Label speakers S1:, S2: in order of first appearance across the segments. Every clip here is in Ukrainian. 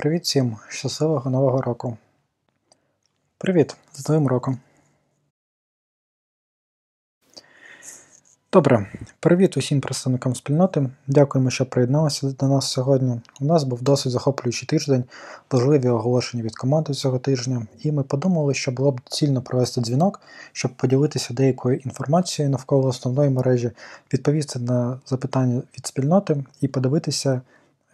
S1: Привіт всім! Щасливого Нового року! Привіт! З Новим роком! Добре, привіт усім представникам спільноти. Дякуємо, що приєдналися до нас сьогодні. У нас був досить захоплюючий тиждень, важливі оголошення від команди цього тижня, і ми подумали, що було б цільно провести дзвінок, щоб поділитися деякою інформацією навколо основної мережі, відповісти на запитання від спільноти і подивитися.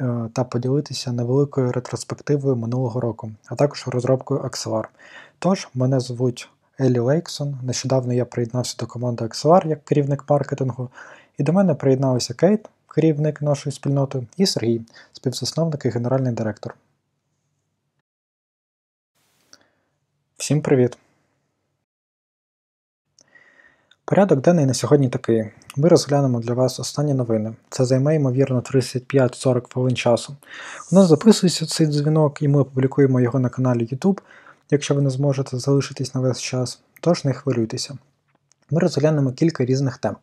S1: Е, та поділитися невеликою ретроспективою минулого року, а також розробкою Axelar. Тож, мене звуть Елі Лейксон. Нещодавно я приєднався до команди Axelar як керівник маркетингу, і до мене приєдналися Кейт, керівник нашої спільноти, і Сергій, співзасновник і генеральний директор. Всім привіт! Порядок денний на сьогодні такий. Ми розглянемо для вас останні новини. Це займе, ймовірно, 35-40 хвилин часу. У нас записується цей дзвінок, і ми опублікуємо його на каналі YouTube, якщо ви не зможете залишитись на весь час, тож не хвилюйтеся. Ми розглянемо кілька різних тем.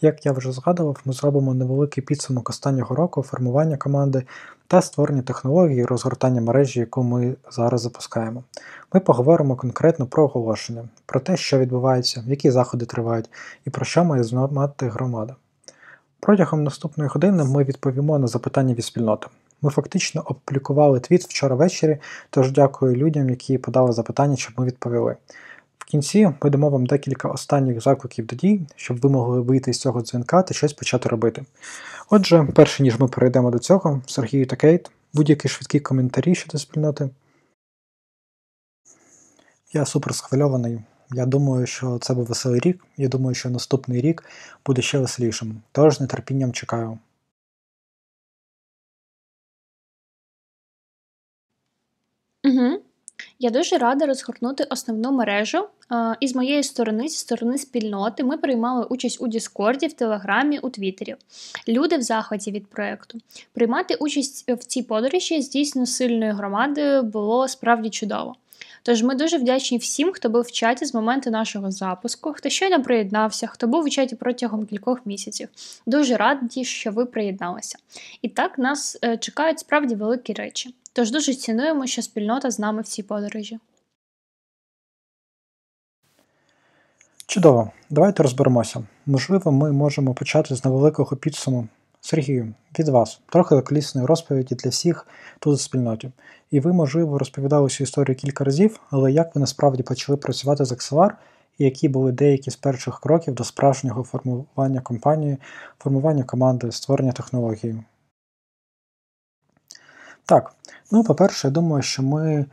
S1: Як я вже згадував, ми зробимо невеликий підсумок останнього року формування команди та створення технології розгортання мережі, яку ми зараз запускаємо. Ми поговоримо конкретно про оголошення, про те, що відбувається, які заходи тривають і про що має знати громада. Протягом наступної години ми відповімо на запитання від спільноти. Ми фактично опублікували твіт вчора ввечері, тож дякую людям, які подали запитання, щоб ми відповіли. В кінці ми дамо вам декілька останніх закликів до дій, щоб ви могли вийти з цього дзвінка та щось почати робити. Отже, перше ніж ми перейдемо до цього, Сергію та Кейт, будь-які швидкі коментарі щодо спільноти. Я супер схвильований. Я думаю, що це був веселий рік. Я думаю, що наступний рік буде ще веселішим. Тож з нетерпінням чекаю.
S2: Угу. Я дуже рада розгорнути основну мережу. І з моєї сторони, зі сторони спільноти, ми приймали участь у Діскорді, в Телеграмі, у Твіттері. Люди в заході від проєкту. Приймати участь в цій подорожі з дійсно сильною громадою було справді чудово. Тож ми дуже вдячні всім, хто був в чаті з моменту нашого запуску, хто щойно приєднався, хто був у чаті протягом кількох місяців. Дуже раді, що ви приєдналися. І так нас е, чекають справді великі речі. Тож дуже цінуємо, що спільнота з нами в цій подорожі.
S1: Чудово, давайте розберемося. Можливо, ми можемо почати з невеликого підсуму. Сергію, від вас, трохи лаколісної розповіді для всіх тут у спільноті. І ви, можливо, розповідали цю історію кілька разів, але як ви насправді почали працювати з Axelar і які були деякі з перших кроків до справжнього формування компанії, формування команди, створення технології? Так, ну, по-перше, я думаю, що ми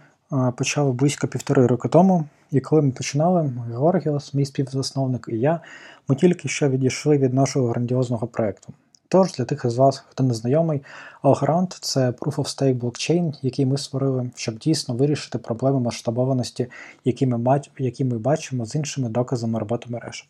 S1: почали близько півтори роки тому, і коли ми починали, Георгіос, мій співзасновник і я, ми тільки що відійшли від нашого грандіозного проєкту. Тож, для тих із вас, хто не знайомий, Algorand – це Proof of Stake блокчейн, який ми створили, щоб дійсно вирішити проблеми масштабованості, які ми які ми бачимо з іншими доказами роботи мереж.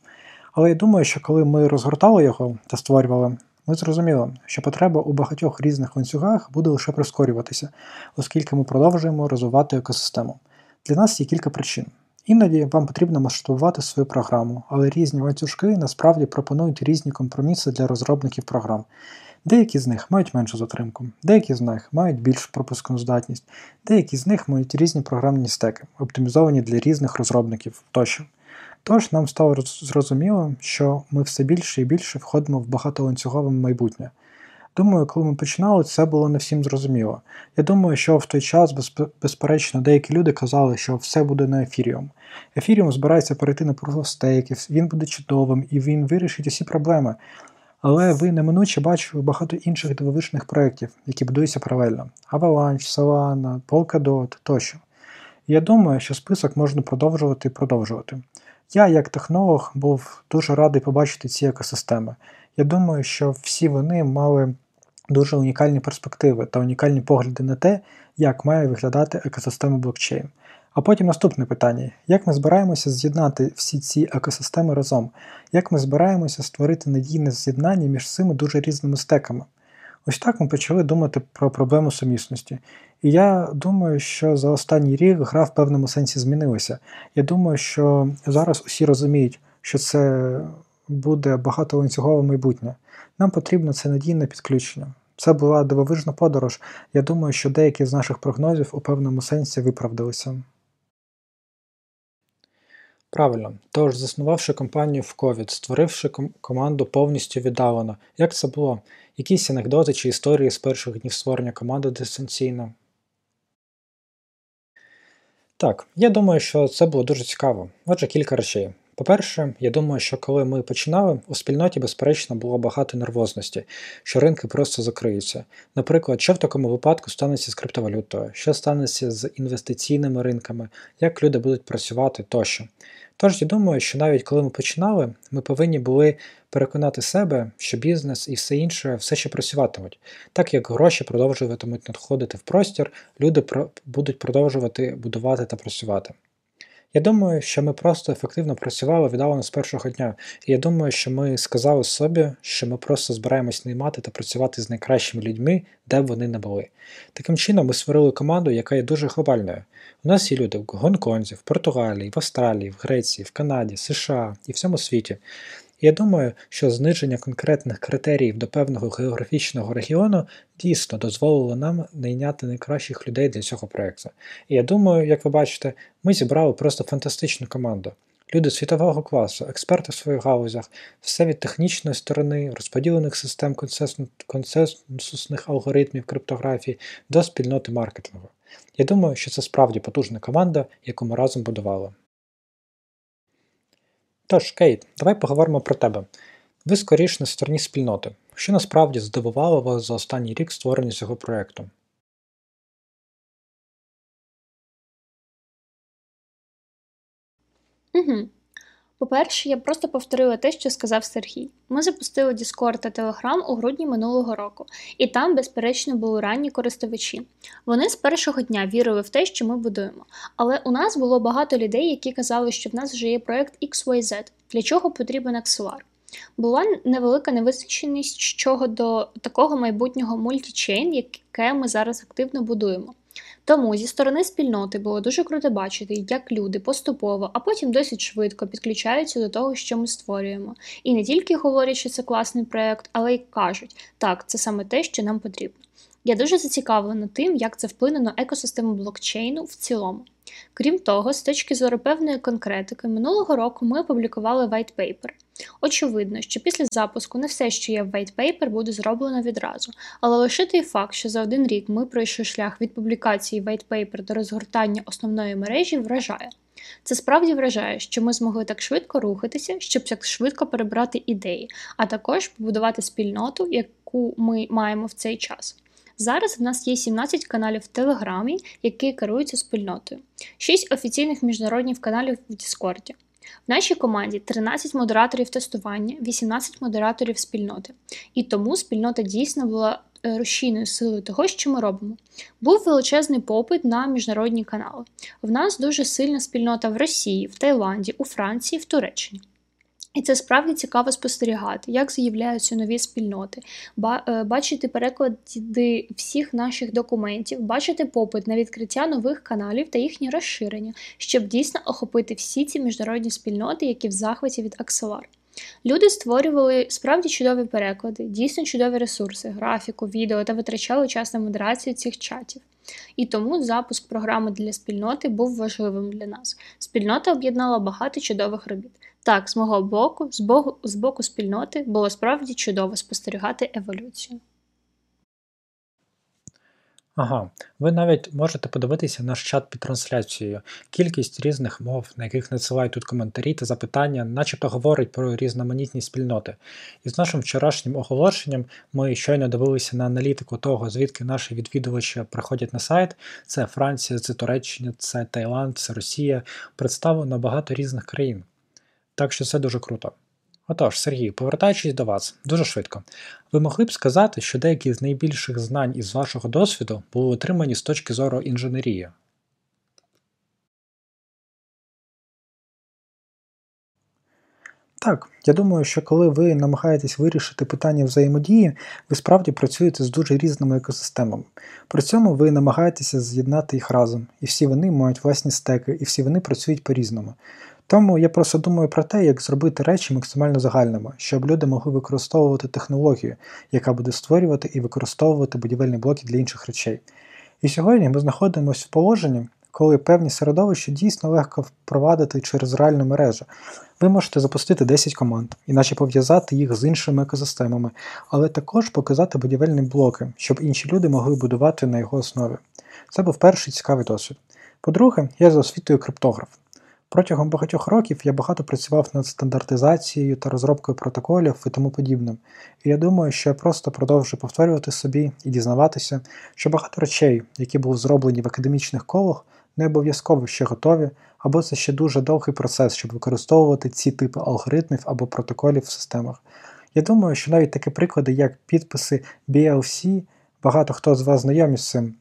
S1: Але я думаю, що коли ми розгортали його та створювали, ми зрозуміли, що потреба у багатьох різних ланцюгах буде лише прискорюватися, оскільки ми продовжуємо розвивати екосистему. Для нас є кілька причин. Іноді вам потрібно масштабувати свою програму, але різні ланцюжки насправді пропонують різні компроміси для розробників програм. Деякі з них мають меншу затримку, деякі з них мають більш пропускну здатність, деякі з них мають різні програмні стеки, оптимізовані для різних розробників тощо. Тож нам стало зрозуміло, що ми все більше і більше входимо в багатоланцюгове майбутнє. Думаю, коли ми починали, це було не всім зрозуміло. Я думаю, що в той час, безперечно, деякі люди казали, що все буде на ефіріум. Ефіріум збирається перейти на Stake, він буде чудовим і він вирішить усі проблеми. Але ви неминуче бачили багато інших дивовижних проєктів, які будуються паралельно: Avalanche, Solana, Polkadot тощо. я думаю, що список можна продовжувати і продовжувати. Я, як технолог, був дуже радий побачити ці екосистеми. Я думаю, що всі вони мали дуже унікальні перспективи та унікальні погляди на те, як має виглядати екосистема блокчейн. А потім наступне питання: як ми збираємося з'єднати всі ці екосистеми разом? Як ми збираємося створити надійне з'єднання між цими дуже різними стеками? Ось так ми почали думати про проблему сумісності. І я думаю, що за останній рік гра в певному сенсі змінилася. Я думаю, що зараз усі розуміють, що це буде багатоланцюгове майбутнє. Нам потрібно це надійне підключення. Це була дивовижна подорож. Я думаю, що деякі з наших прогнозів у певному сенсі виправдалися. Правильно. Тож, заснувавши компанію в COVID, створивши ком- команду повністю віддалено. Як це було? Якісь анекдоти чи історії з перших днів створення команди дистанційно? Так, я думаю, що це було дуже цікаво. Отже, кілька речей. По-перше, я думаю, що коли ми починали, у спільноті, безперечно, було багато нервозності, що ринки просто закриються. Наприклад, що в такому випадку станеться з криптовалютою, що станеться з інвестиційними ринками, як люди будуть працювати тощо. Тож я думаю, що навіть коли ми починали, ми повинні були переконати себе, що бізнес і все інше все ще працюватимуть. Так як гроші продовжуватимуть надходити в простір, люди будуть продовжувати будувати та працювати. Я думаю, що ми просто ефективно працювали віддалено з першого дня, і я думаю, що ми сказали собі, що ми просто збираємось наймати та працювати з найкращими людьми, де б вони не були. Таким чином, ми створили команду, яка є дуже глобальною. У нас є люди в Гонконзі, в Португалії, в Австралії, в Греції, в Канаді, США і всьому світі. Я думаю, що зниження конкретних критеріїв до певного географічного регіону дійсно дозволило нам найняти найкращих людей для цього проєкту. І я думаю, як ви бачите, ми зібрали просто фантастичну команду. Люди світового класу, експерти в своїх галузях, все від технічної сторони, розподілених систем консенсусних алгоритмів криптографії до спільноти маркетингу. Я думаю, що це справді потужна команда, яку ми разом будували. Тож, Кейт, давай поговоримо про тебе. Ви скоріш на стороні спільноти. Що насправді здивувало вас за останній рік створення цього проєкту?
S2: Угу. По-перше, я просто повторила те, що сказав Сергій. Ми запустили Discord та Telegram у грудні минулого року, і там, безперечно, були ранні користувачі. Вони з першого дня вірили в те, що ми будуємо. Але у нас було багато людей, які казали, що в нас вже є проект XYZ, для чого потрібен Axelar. Була невелика невизначеність щодо такого майбутнього мультічейн, яке ми зараз активно будуємо. Тому зі сторони спільноти було дуже круто бачити, як люди поступово, а потім досить швидко підключаються до того, що ми створюємо. І не тільки говорять, що це класний проект, але й кажуть, так, це саме те, що нам потрібно. Я дуже зацікавлена тим, як це вплине на екосистему блокчейну в цілому. Крім того, з точки зору певної конкретики, минулого року ми опублікували white paper. Очевидно, що після запуску не все, що є в white paper, буде зроблено відразу, але лише той факт, що за один рік ми пройшли шлях від публікації white paper до розгортання основної мережі, вражає. Це справді вражає, що ми змогли так швидко рухатися, щоб так швидко перебрати ідеї, а також побудувати спільноту, яку ми маємо в цей час. Зараз в нас є 17 каналів в Телеграмі, які керуються спільнотою, 6 офіційних міжнародних каналів в Діскорді. В нашій команді 13 модераторів тестування, 18 модераторів спільноти. І тому спільнота дійсно була рушійною силою того, що ми робимо. Був величезний попит на міжнародні канали. В нас дуже сильна спільнота в Росії, в Таїланді, у Франції, в Туреччині. І це справді цікаво спостерігати, як з'являються нові спільноти, бачити переклади всіх наших документів, бачити попит на відкриття нових каналів та їхнє розширення, щоб дійсно охопити всі ці міжнародні спільноти, які в захваті від Axelar. Люди створювали справді чудові переклади, дійсно чудові ресурси, графіку, відео та витрачали час на модерацію цих чатів. І тому запуск програми для спільноти був важливим для нас. Спільнота об'єднала багато чудових робіт. Так, з мого боку, з боку, з боку спільноти, було справді чудово спостерігати еволюцію.
S1: Ага, ви навіть можете подивитися наш чат під трансляцією. Кількість різних мов, на яких надсилають тут коментарі та запитання, начебто говорить про різноманітні спільноти. І з нашим вчорашнім оголошенням ми щойно дивилися на аналітику того, звідки наші відвідувачі приходять на сайт. Це Франція, це Туреччина, це Таїланд, це Росія. Представлено багато різних країн. Так що це дуже круто. Отож, Сергій, повертаючись до вас дуже швидко, ви могли б сказати, що деякі з найбільших знань із вашого досвіду були отримані з точки зору інженерії? Так, я думаю, що коли ви намагаєтесь вирішити питання взаємодії, ви справді працюєте з дуже різними екосистемами. При цьому ви намагаєтеся з'єднати їх разом, і всі вони мають власні стеки, і всі вони працюють по-різному. Тому я просто думаю про те, як зробити речі максимально загальними, щоб люди могли використовувати технологію, яка буде створювати і використовувати будівельні блоки для інших речей. І сьогодні ми знаходимося в положенні, коли певні середовища дійсно легко впровадити через реальну мережу. Ви можете запустити 10 команд, іначе пов'язати їх з іншими екосистемами, але також показати будівельні блоки, щоб інші люди могли будувати на його основі. Це був перший цікавий досвід. По-друге, я за освітою криптограф. Протягом багатьох років я багато працював над стандартизацією та розробкою протоколів і тому подібним. І я думаю, що я просто продовжу повторювати собі і дізнаватися, що багато речей, які були зроблені в академічних колах, не обов'язково ще готові, або це ще дуже довгий процес, щоб використовувати ці типи алгоритмів або протоколів в системах. Я думаю, що навіть такі приклади, як підписи BLC, багато хто з вас знайомі з цим,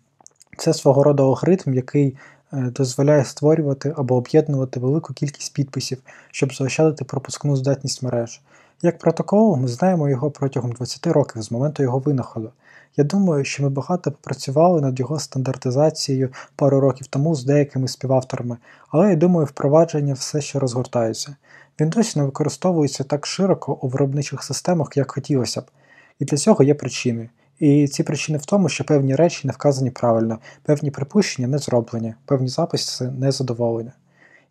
S1: це свого роду алгоритм, який дозволяє створювати або об'єднувати велику кількість підписів, щоб заощадити пропускну здатність мереж. Як протокол, ми знаємо його протягом 20 років з моменту його винаходу. Я думаю, що ми багато попрацювали над його стандартизацією пару років тому з деякими співавторами, але я думаю, впровадження все ще розгортається. Він досі не використовується так широко у виробничих системах, як хотілося б. І для цього є причини. І ці причини в тому, що певні речі не вказані правильно, певні припущення не зроблені, певні записи не задоволені.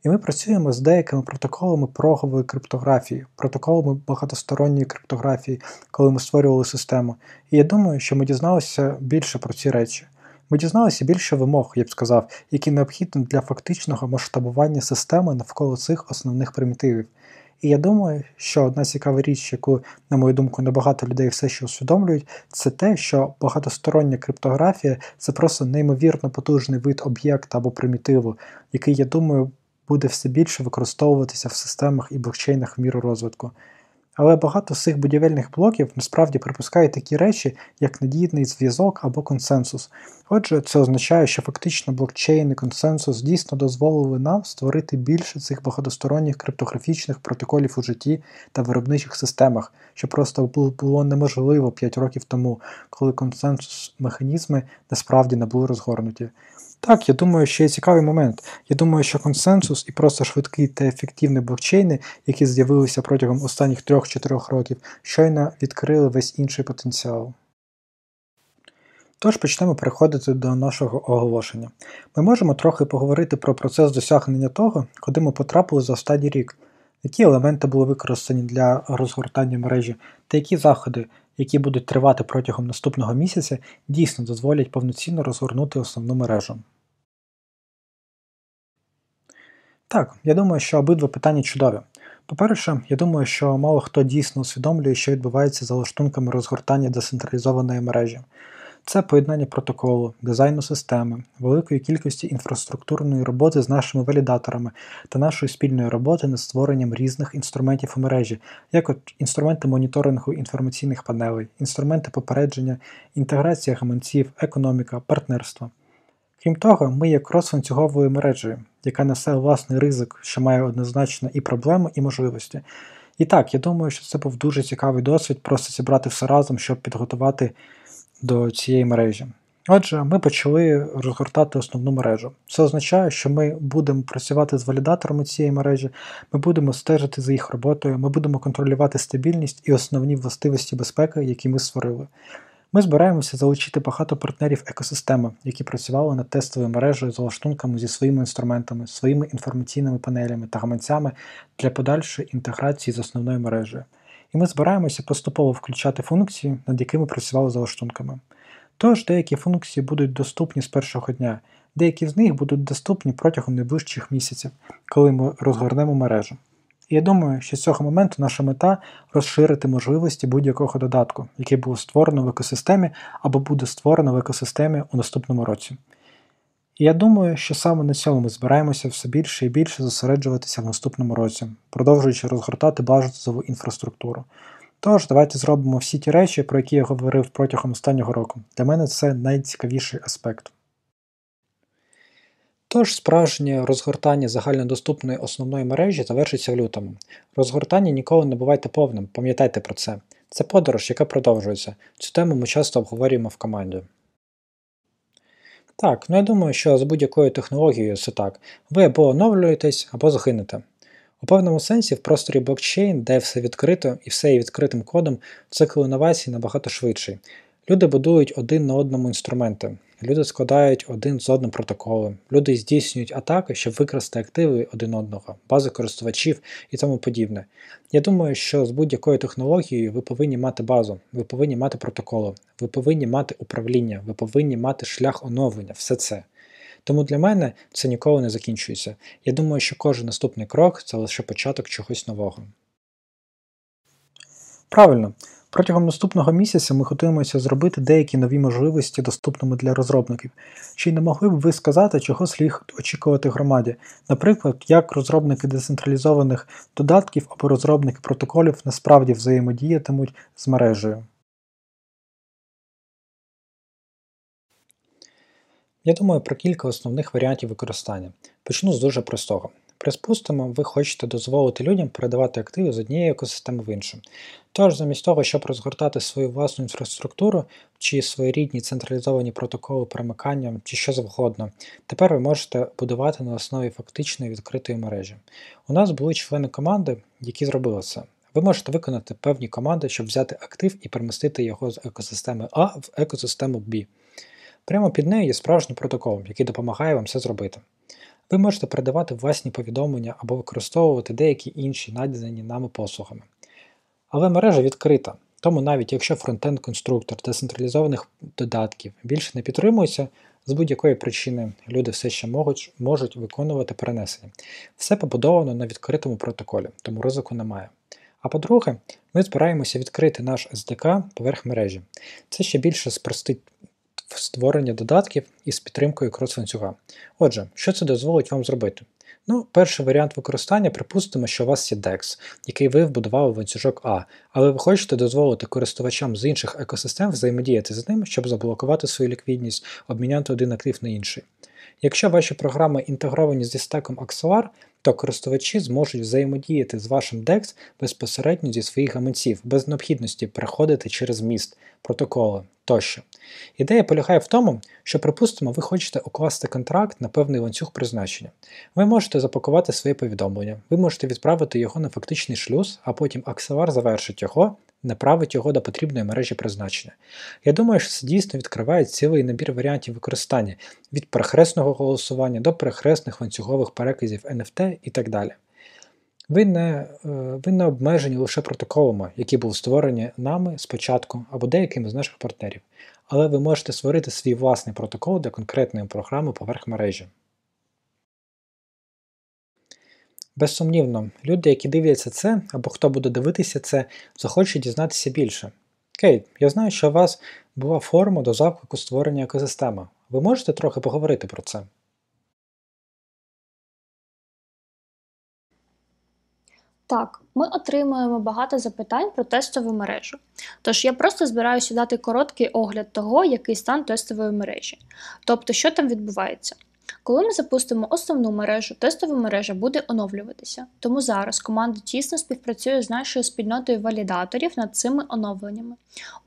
S1: І ми працюємо з деякими протоколами прогової криптографії, протоколами багатосторонньої криптографії, коли ми створювали систему. І я думаю, що ми дізналися більше про ці речі. Ми дізналися більше вимог, я б сказав, які необхідні для фактичного масштабування системи навколо цих основних примітивів. І я думаю, що одна цікава річ, яку, на мою думку, небагато людей все ще усвідомлюють, це те, що багатостороння криптографія це просто неймовірно потужний вид об'єкта або примітиву, який, я думаю, буде все більше використовуватися в системах і блокчейнах в міру розвитку. Але багато з цих будівельних блоків насправді припускають такі речі, як надійний зв'язок або консенсус. Отже, це означає, що фактично блокчейн і консенсус дійсно дозволили нам створити більше цих багатосторонніх криптографічних протоколів у житті та виробничих системах, що просто було неможливо 5 років тому, коли консенсус механізми насправді не були розгорнуті. Так, я думаю, що є цікавий момент. Я думаю, що консенсус і просто швидкі та ефективні блокчейни, які з'явилися протягом останніх 3-4 років, щойно відкрили весь інший потенціал. Тож почнемо переходити до нашого оголошення. Ми можемо трохи поговорити про процес досягнення того, куди ми потрапили за останній рік, які елементи були використані для розгортання мережі, та які заходи, які будуть тривати протягом наступного місяця, дійсно дозволять повноцінно розгорнути основну мережу. Так, я думаю, що обидва питання чудові. По-перше, я думаю, що мало хто дійсно усвідомлює, що відбувається за лаштунками розгортання децентралізованої мережі. Це поєднання протоколу, дизайну системи, великої кількості інфраструктурної роботи з нашими валідаторами та нашої спільної роботи над створенням різних інструментів у мережі, як от інструменти моніторингу інформаційних панелей, інструменти попередження, інтеграція гаманців, економіка, партнерство. Крім того, ми є крос-ланцюговою мережею, яка несе власний ризик, що має однозначно і проблеми, і можливості. І так, я думаю, що це був дуже цікавий досвід просто зібрати все разом, щоб підготувати до цієї мережі. Отже, ми почали розгортати основну мережу. Це означає, що ми будемо працювати з валідаторами цієї мережі, ми будемо стежити за їх роботою, ми будемо контролювати стабільність і основні властивості безпеки, які ми створили. Ми збираємося залучити багато партнерів екосистеми, які працювали над тестовою мережею з лаштунками зі своїми інструментами, своїми інформаційними панелями та гаманцями для подальшої інтеграції з основною мережею. І ми збираємося поступово включати функції, над якими працювали за лаштунками. Тож деякі функції будуть доступні з першого дня, деякі з них будуть доступні протягом найближчих місяців, коли ми розгорнемо мережу. І я думаю, що з цього моменту наша мета розширити можливості будь-якого додатку, який був створено в екосистемі або буде створено в екосистемі у наступному році. І я думаю, що саме на цьому ми збираємося все більше і більше зосереджуватися в наступному році, продовжуючи розгортати базову інфраструктуру. Тож, давайте зробимо всі ті речі, про які я говорив протягом останнього року. Для мене це найцікавіший аспект. Тож справжнє розгортання загальнодоступної основної мережі завершиться в лютому. Розгортання ніколи не бувайте повним, пам'ятайте про це. Це подорож, яка продовжується. Цю тему ми часто обговорюємо в команді. Так, ну я думаю, що з будь-якою технологією це так. Ви або оновлюєтесь, або загинете. У певному сенсі в просторі блокчейн, де все відкрито і все є відкритим кодом, цикл інновацій набагато швидший. Люди будують один на одному інструменти, люди складають один з одним протоколи, люди здійснюють атаки, щоб викрасти активи один одного, бази користувачів і тому подібне. Я думаю, що з будь-якою технологією ви повинні мати базу, ви повинні мати протоколи, ви повинні мати управління, ви повинні мати шлях оновлення, все це. Тому для мене це ніколи не закінчується. Я думаю, що кожен наступний крок це лише початок чогось нового. Правильно. Протягом наступного місяця ми готуємося зробити деякі нові можливості доступними для розробників. Чи не могли б ви сказати, чого слід очікувати громаді? Наприклад, як розробники децентралізованих додатків або розробники протоколів насправді взаємодіятимуть з мережею? Я думаю про кілька основних варіантів використання. Почну з дуже простого. Приспустимо, ви хочете дозволити людям передавати активи з однієї екосистеми в іншу. Тож, замість того, щоб розгортати свою власну інфраструктуру чи своєрідні централізовані протоколи перемикання чи що завгодно, тепер ви можете будувати на основі фактичної відкритої мережі. У нас були члени команди, які зробили це. Ви можете виконати певні команди, щоб взяти актив і перемістити його з екосистеми А в екосистему B. Прямо під нею є справжній протокол, який допомагає вам це зробити. Ви можете передавати власні повідомлення або використовувати деякі інші надані нами послугами. Але мережа відкрита, тому навіть якщо фронтенд-конструктор децентралізованих додатків більше не підтримується, з будь-якої причини люди все ще можуть, можуть виконувати перенесення. Все побудовано на відкритому протоколі, тому ризику немає. А по-друге, ми збираємося відкрити наш SDK поверх мережі. Це ще більше спростить створення додатків із підтримкою крос-ланцюга. Отже, що це дозволить вам зробити? Ну, перший варіант використання, припустимо, що у вас є DEX, який ви вбудували в ланцюжок А, але ви хочете дозволити користувачам з інших екосистем взаємодіяти з ним, щоб заблокувати свою ліквідність, обміняти один актив на інший. Якщо ваші програми інтегровані зі стеком Axelar, то користувачі зможуть взаємодіяти з вашим DEX безпосередньо зі своїх гаманців, без необхідності переходити через міст, протоколи тощо. Ідея полягає в тому, що, припустимо, ви хочете укласти контракт на певний ланцюг призначення. Ви можете запакувати своє повідомлення, ви можете відправити його на фактичний шлюз, а потім акселар завершить його, направить його до потрібної мережі призначення. Я думаю, що це дійсно відкриває цілий набір варіантів використання від перехресного голосування до перехресних ланцюгових переказів NFT і так далі. Ви не е, ви не обмежені лише протоколами, які були створені нами спочатку або деякими з наших партнерів, але ви можете створити свій власний протокол для конкретної програми поверх мережі. Безсумнівно, люди, які дивляться це, або хто буде дивитися це, захочуть дізнатися більше. Кейт, я знаю, що у вас була форма до заклику створення екосистеми. Ви можете трохи поговорити про це?
S2: Так, ми отримуємо багато запитань про тестову мережу. Тож я просто збираюся дати короткий огляд того, який стан тестової мережі, тобто, що там відбувається. Коли ми запустимо основну мережу, тестова мережа буде оновлюватися. Тому зараз команда тісно співпрацює з нашою спільнотою валідаторів над цими оновленнями.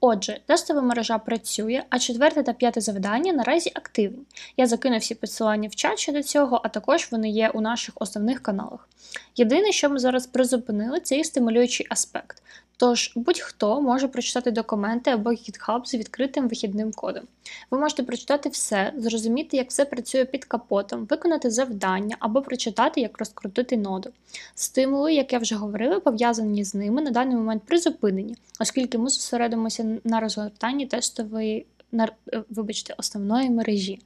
S2: Отже, тестова мережа працює, а четверте та п'яте завдання наразі активні. Я закину всі посилання в чат щодо цього, а також вони є у наших основних каналах. Єдине, що ми зараз призупинили, це їх стимулюючий аспект. Тож будь-хто може прочитати документи або GitHub з відкритим вихідним кодом. Ви можете прочитати все, зрозуміти, як все працює під капотом, виконати завдання або прочитати, як розкрутити ноду. Стимули, як я вже говорила, пов'язані з ними на даний момент призупинені, оскільки ми зосередимося на розгортанні тестової, на, е, вибачте, основної мережі.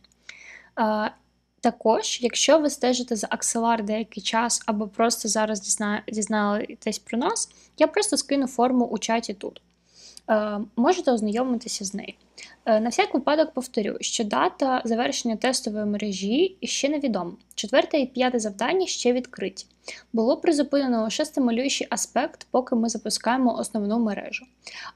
S2: Також, якщо ви стежите за акселар деякий час або просто зараз дізна... дізнаєтесь про нас, я просто скину форму у чаті тут. Е, Можете ознайомитися з нею. Е, на всяк випадок повторю, що дата завершення тестової мережі ще невідома. Четверте і п'яте завдання ще відкриті. Було призупинено лише стимулюючий аспект, поки ми запускаємо основну мережу.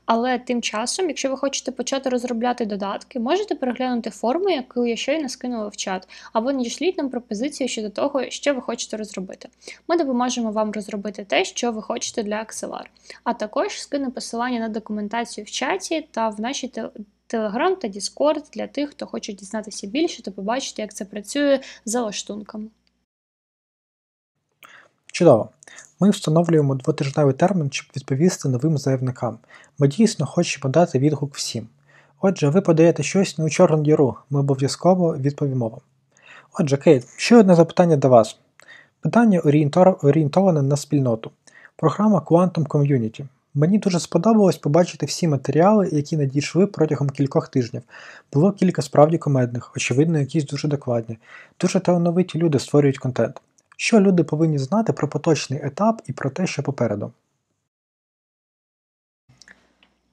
S2: Але тим часом, якщо ви хочете почати розробляти додатки, можете переглянути форму, яку я щойно скинула в чат, або надішліть нам пропозицію щодо того, що ви хочете розробити. Ми допоможемо вам розробити те, що ви хочете для Axelar. А також скину посилання на документацію в чаті та в нашій Телеграм та Діскорд для тих, хто хоче дізнатися більше та побачити, як це працює за лаштунками.
S1: Чудово. Ми встановлюємо двотижневий термін, щоб відповісти новим заявникам. Ми дійсно хочемо дати відгук всім. Отже, ви подаєте щось не у чорну діру, ми обов'язково відповімо вам. Отже, Кейт, ще одне запитання до вас. Питання орієнтоване на спільноту. Програма Quantum Community. Мені дуже сподобалось побачити всі матеріали, які надійшли протягом кількох тижнів. Було кілька справді комедних, очевидно, якісь дуже докладні. Дуже талановиті люди створюють контент. Що люди повинні знати про поточний етап і про те, що попереду?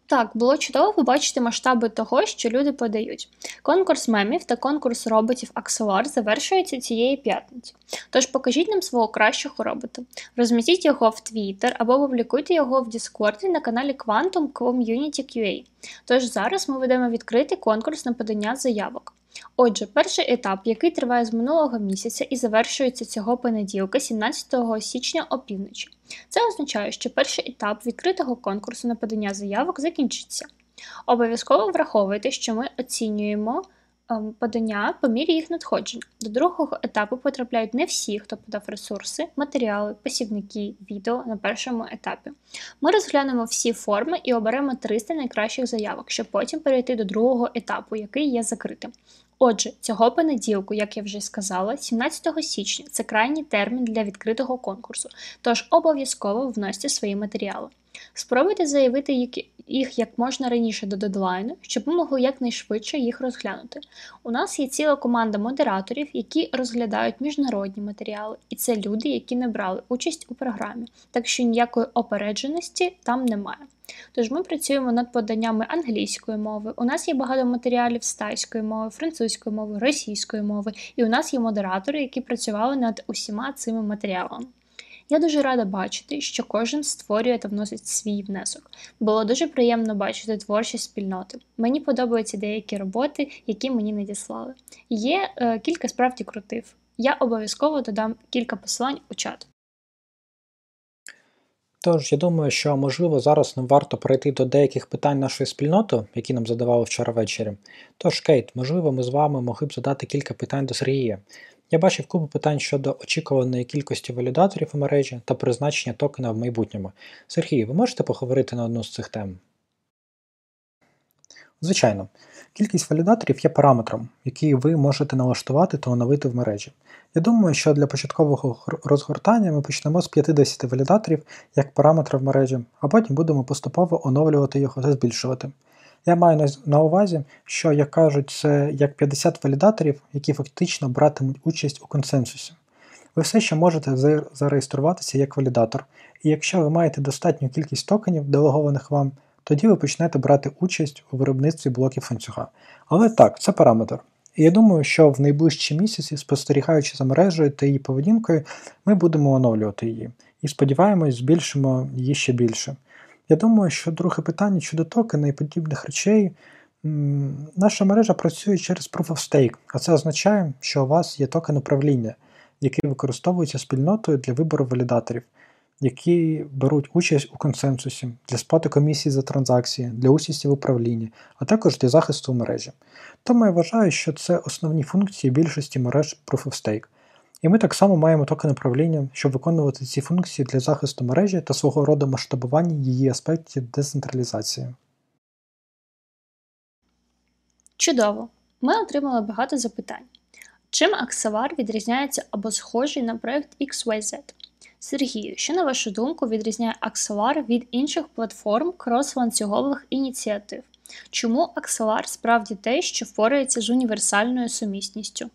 S2: Так, було чудово побачити масштаби того, що люди подають. Конкурс мемів та конкурс роботів Axelar завершується цієї п'ятниці. Тож покажіть нам свого кращого робота, розмістіть його в Twitter або публікуйте його в Discord на каналі Quantum Community QA. Тож зараз ми ведемо відкритий конкурс на подання заявок. Отже, перший етап, який триває з минулого місяця і завершується цього понеділка, 17 січня опівночі. Це означає, що перший етап відкритого конкурсу на подання заявок закінчиться. Обов'язково враховуйте, що ми оцінюємо ем, подання по мірі їх надходження. До другого етапу потрапляють не всі, хто подав ресурси, матеріали, посівники, відео на першому етапі. Ми розглянемо всі форми і оберемо 300 найкращих заявок, щоб потім перейти до другого етапу, який є закритим. Отже, цього понеділку, як я вже сказала, 17 січня це крайній термін для відкритого конкурсу, тож обов'язково вносьте свої матеріали. Спробуйте заявити їх як можна раніше до дедлайну, щоб ми могли якнайшвидше їх розглянути. У нас є ціла команда модераторів, які розглядають міжнародні матеріали, і це люди, які не брали участь у програмі, так що ніякої опередженості там немає. Тож ми працюємо над поданнями англійської мови. У нас є багато матеріалів з тайської мови, французької мови, російської мови, і у нас є модератори, які працювали над усіма цими матеріалами. Я дуже рада бачити, що кожен створює та вносить свій внесок. Було дуже приємно бачити творчі спільноти. Мені подобаються деякі роботи, які мені надіслали. Є е, кілька справді крутив. Я обов'язково додам кілька посилань у чат.
S1: Тож, я думаю, що можливо зараз нам варто перейти до деяких питань нашої спільноти, які нам задавали вчора ввечері. Тож, Кейт, можливо, ми з вами могли б задати кілька питань до Сергія. Я бачив купу питань щодо очікуваної кількості валідаторів у мережі та призначення токена в майбутньому. Сергій, ви можете поговорити на одну з цих тем? Звичайно, кількість валідаторів є параметром, який ви можете налаштувати та оновити в мережі. Я думаю, що для початкового розгортання ми почнемо з 50 валідаторів як параметра в мережі, а потім будемо поступово оновлювати його та збільшувати. Я маю на увазі, що, як кажуть, це як 50 валідаторів, які фактично братимуть участь у консенсусі. Ви все ще можете зареєструватися як валідатор, і якщо ви маєте достатню кількість токенів, делегованих вам, тоді ви почнете брати участь у виробництві блоків ланцюга. Але так, це параметр. І я думаю, що в найближчі місяці, спостерігаючи за мережею та її поведінкою, ми будемо оновлювати її. І сподіваємось, збільшимо її ще більше. Я думаю, що друге питання щодо токена і подібних речей. Наша мережа працює через Proof of Stake, а це означає, що у вас є токен управління, який використовується спільнотою для вибору валідаторів, які беруть участь у консенсусі для сплати комісії за транзакції, для участі в управлінні, а також для захисту мережі. Тому я вважаю, що це основні функції більшості мереж Proof of Stake. І ми так само маємо токен управління, щоб виконувати ці функції для захисту мережі та свого роду масштабування її аспектів децентралізації.
S2: Чудово! Ми отримали багато запитань. Чим Аксавар відрізняється або схожий на проект XYZ? Сергію, що на вашу думку відрізняє Акселар від інших платформ крос-ланцюгових ініціатив? Чому Акселар справді те, що впорається з універсальною сумісністю?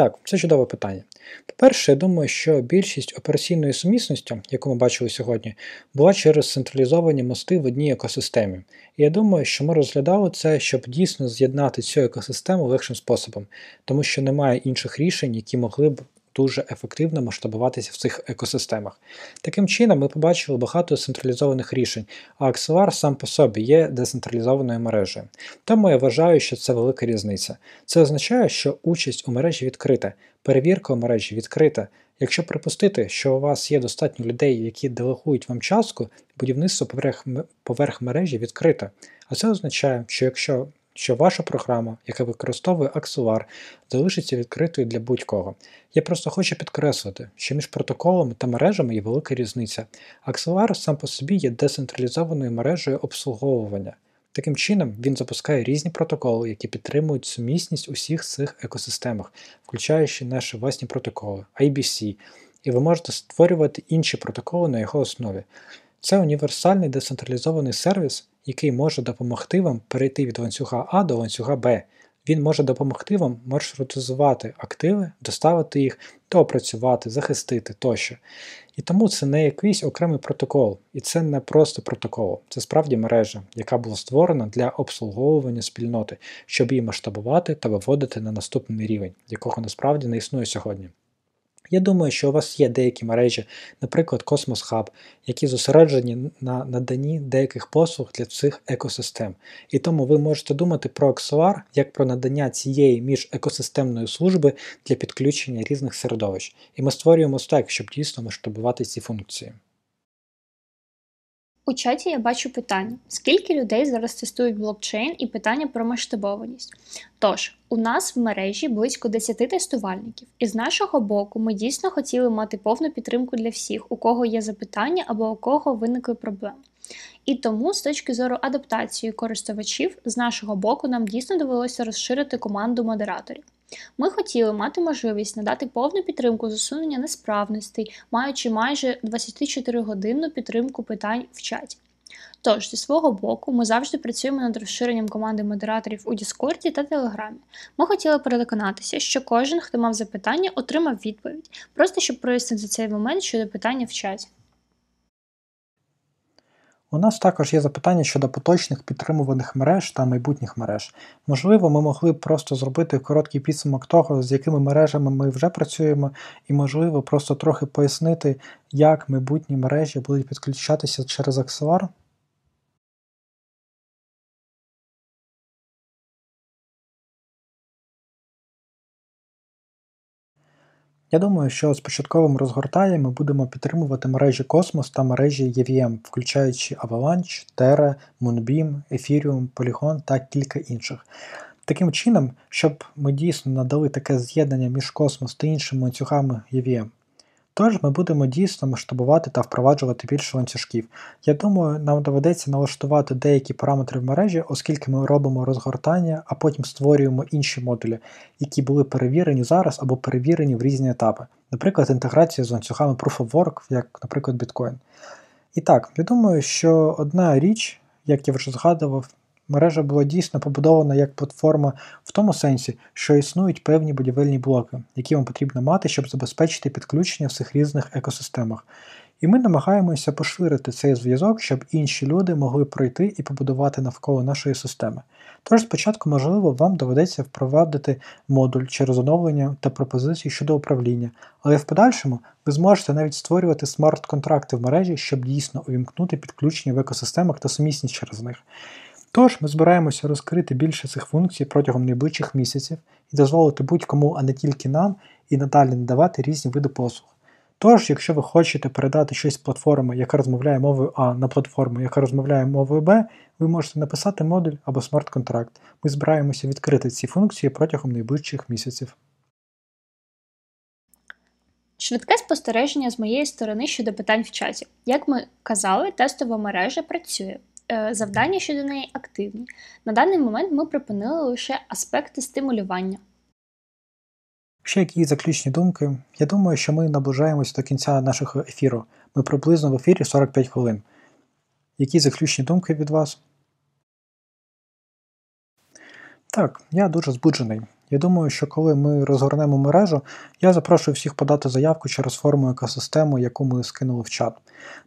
S1: Так, це чудове питання. По-перше, я думаю, що більшість операційної сумісності, яку ми бачили сьогодні, була через централізовані мости в одній екосистемі. І я думаю, що ми розглядали це, щоб дійсно з'єднати цю екосистему легшим способом, тому що немає інших рішень, які могли б дуже ефективно масштабуватися в цих екосистемах. Таким чином, ми побачили багато централізованих рішень, а Axelar сам по собі є децентралізованою мережею. Тому я вважаю, що це велика різниця. Це означає, що участь у мережі відкрита, перевірка у мережі відкрита. Якщо припустити, що у вас є достатньо людей, які делегують вам частку, будівництво поверх, поверх мережі відкрите. А це означає, що якщо що ваша програма, яка використовує Axelar, залишиться відкритою для будь-кого. Я просто хочу підкреслити, що між протоколами та мережами є велика різниця. Axelar сам по собі є децентралізованою мережею обслуговування. Таким чином, він запускає різні протоколи, які підтримують сумісність усіх цих екосистемах, включаючи наші власні протоколи, IBC, і ви можете створювати інші протоколи на його основі. Це універсальний децентралізований сервіс, який може допомогти вам перейти від ланцюга А до ланцюга Б. Він може допомогти вам маршрутизувати активи, доставити їх, доопрацювати, захистити тощо. І тому це не якийсь окремий протокол, і це не просто протокол, це справді мережа, яка була створена для обслуговування спільноти, щоб її масштабувати та виводити на наступний рівень, якого насправді не існує сьогодні. Я думаю, що у вас є деякі мережі, наприклад, Cosmos Hub, які зосереджені на наданні деяких послуг для цих екосистем. І тому ви можете думати про XLR як про надання цієї міжекосистемної служби для підключення різних середовищ. І ми створюємо стек, щоб дійсно масштабувати ці функції.
S2: У чаті я бачу питання: скільки людей зараз тестують блокчейн і питання про масштабованість. Тож, у нас в мережі близько 10 тестувальників, і з нашого боку ми дійсно хотіли мати повну підтримку для всіх, у кого є запитання або у кого виникли проблеми. І тому, з точки зору адаптації користувачів, з нашого боку нам дійсно довелося розширити команду модераторів. Ми хотіли мати можливість надати повну підтримку з усунення несправностей, маючи майже 24-годинну підтримку питань в чаті. Тож, зі свого боку, ми завжди працюємо над розширенням команди модераторів у Діскорді та Телеграмі. Ми хотіли переконатися, що кожен, хто мав запитання, отримав відповідь, просто щоб прояснити цей момент щодо питання в чаті.
S1: У нас також є запитання щодо поточних підтримуваних мереж та майбутніх мереж. Можливо, ми могли б просто зробити короткий підсумок того, з якими мережами ми вже працюємо, і, можливо, просто трохи пояснити, як майбутні мережі будуть підключатися через Axelar. Я думаю, що з початковим розгортанням ми будемо підтримувати мережі Cosmos та мережі EVM, включаючи Avalanche, Terra, Moonbeam, Ethereum, Polygon та кілька інших. Таким чином, щоб ми дійсно надали таке з'єднання між Cosmos та іншими ланцюгами EVM. Тож ми будемо дійсно масштабувати та впроваджувати більше ланцюжків. Я думаю, нам доведеться налаштувати деякі параметри в мережі, оскільки ми робимо розгортання, а потім створюємо інші модулі, які були перевірені зараз або перевірені в різні етапи, наприклад, інтеграція з ланцюгами Proof of Work, як, наприклад, Bitcoin. І так, я думаю, що одна річ, як я вже згадував, Мережа була дійсно побудована як платформа в тому сенсі, що існують певні будівельні блоки, які вам потрібно мати, щоб забезпечити підключення в цих різних екосистемах. І ми намагаємося поширити цей зв'язок, щоб інші люди могли пройти і побудувати навколо нашої системи. Тож спочатку, можливо, вам доведеться впровадити модуль через оновлення та пропозиції щодо управління, але в подальшому ви зможете навіть створювати смарт-контракти в мережі, щоб дійсно увімкнути підключення в екосистемах та сумісність через них. Тож ми збираємося розкрити більше цих функцій протягом найближчих місяців і дозволити будь-кому, а не тільки нам, і надалі надавати різні види послуг. Тож, якщо ви хочете передати щось з платформи, яка розмовляє мовою А на платформу, яка розмовляє мовою Б, ви можете написати модуль або смарт-контракт. Ми збираємося відкрити ці функції протягом найближчих місяців.
S2: Швидке спостереження з моєї сторони щодо питань в чаті. Як ми казали, тестова мережа працює. Е, завдання щодо неї активні. На даний момент ми припинили лише аспекти стимулювання.
S1: Ще які заключні думки. Я думаю, що ми наближаємося до кінця нашого ефіру. Ми приблизно в ефірі 45 хвилин. Які заключні думки від вас? Так, я дуже збуджений. Я думаю, що коли ми розгорнемо мережу, я запрошую всіх подати заявку через форму екосистему, яку ми скинули в чат.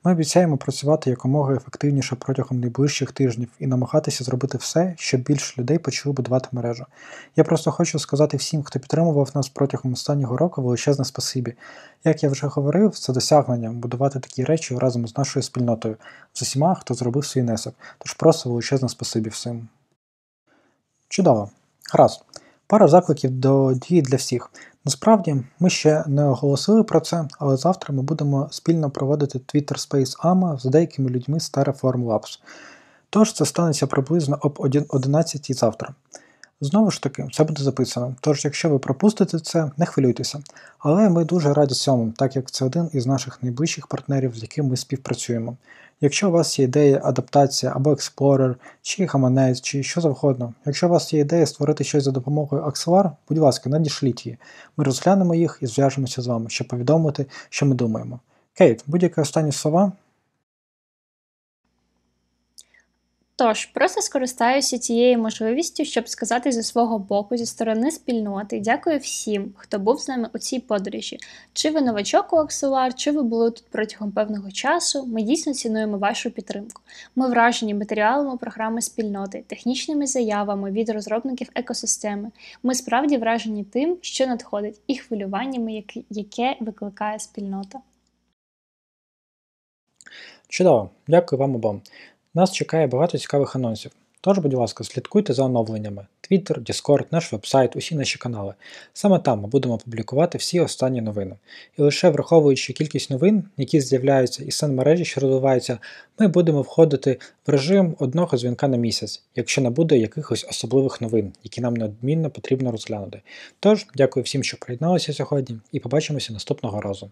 S1: Ми обіцяємо працювати якомога ефективніше протягом найближчих тижнів і намагатися зробити все, щоб більше людей почали будувати мережу. Я просто хочу сказати всім, хто підтримував нас протягом останнього року, величезне спасибі. Як я вже говорив, це досягнення будувати такі речі разом з нашою спільнотою, з усіма, хто зробив свій внесок. Тож просто величезне спасибі всім. Чудово. Гаразд. Пара закликів до дії для всіх. Насправді, ми ще не оголосили про це, але завтра ми будемо спільно проводити Twitter Space AMA з деякими людьми з Terraform Labs. Тож це станеться приблизно об 11 завтра. Знову ж таки, це буде записано. Тож, якщо ви пропустите це, не хвилюйтеся. Але ми дуже раді цьому, так як це один із наших найближчих партнерів, з яким ми співпрацюємо. Якщо у вас є ідея адаптація або Explorer, чи гаманець, чи що завгодно, якщо у вас є ідея створити щось за допомогою Axelar, будь ласка, надішліть її. Ми розглянемо їх і зв'яжемося з вами, щоб повідомити, що ми думаємо. Кейт, будь-які останні слова?
S2: Тож, просто скористаюся цією можливістю, щоб сказати зі свого боку, зі сторони спільноти, дякую всім, хто був з нами у цій подорожі. Чи ви новачок у Акселар, чи ви були тут протягом певного часу. Ми дійсно цінуємо вашу підтримку. Ми вражені матеріалами програми спільноти, технічними заявами від розробників екосистеми. Ми справді вражені тим, що надходить, і хвилюваннями, яке викликає спільнота.
S1: Чудово, дякую вам обом. Нас чекає багато цікавих анонсів. Тож, будь ласка, слідкуйте за оновленнями: Twitter, Discord, наш вебсайт, усі наші канали. Саме там ми будемо публікувати всі останні новини. І лише враховуючи кількість новин, які з'являються і соцмережі, що розвиваються, ми будемо входити в режим одного дзвінка на місяць, якщо не буде якихось особливих новин, які нам неодмінно потрібно розглянути. Тож, дякую всім, що приєдналися сьогодні, і побачимося наступного разу.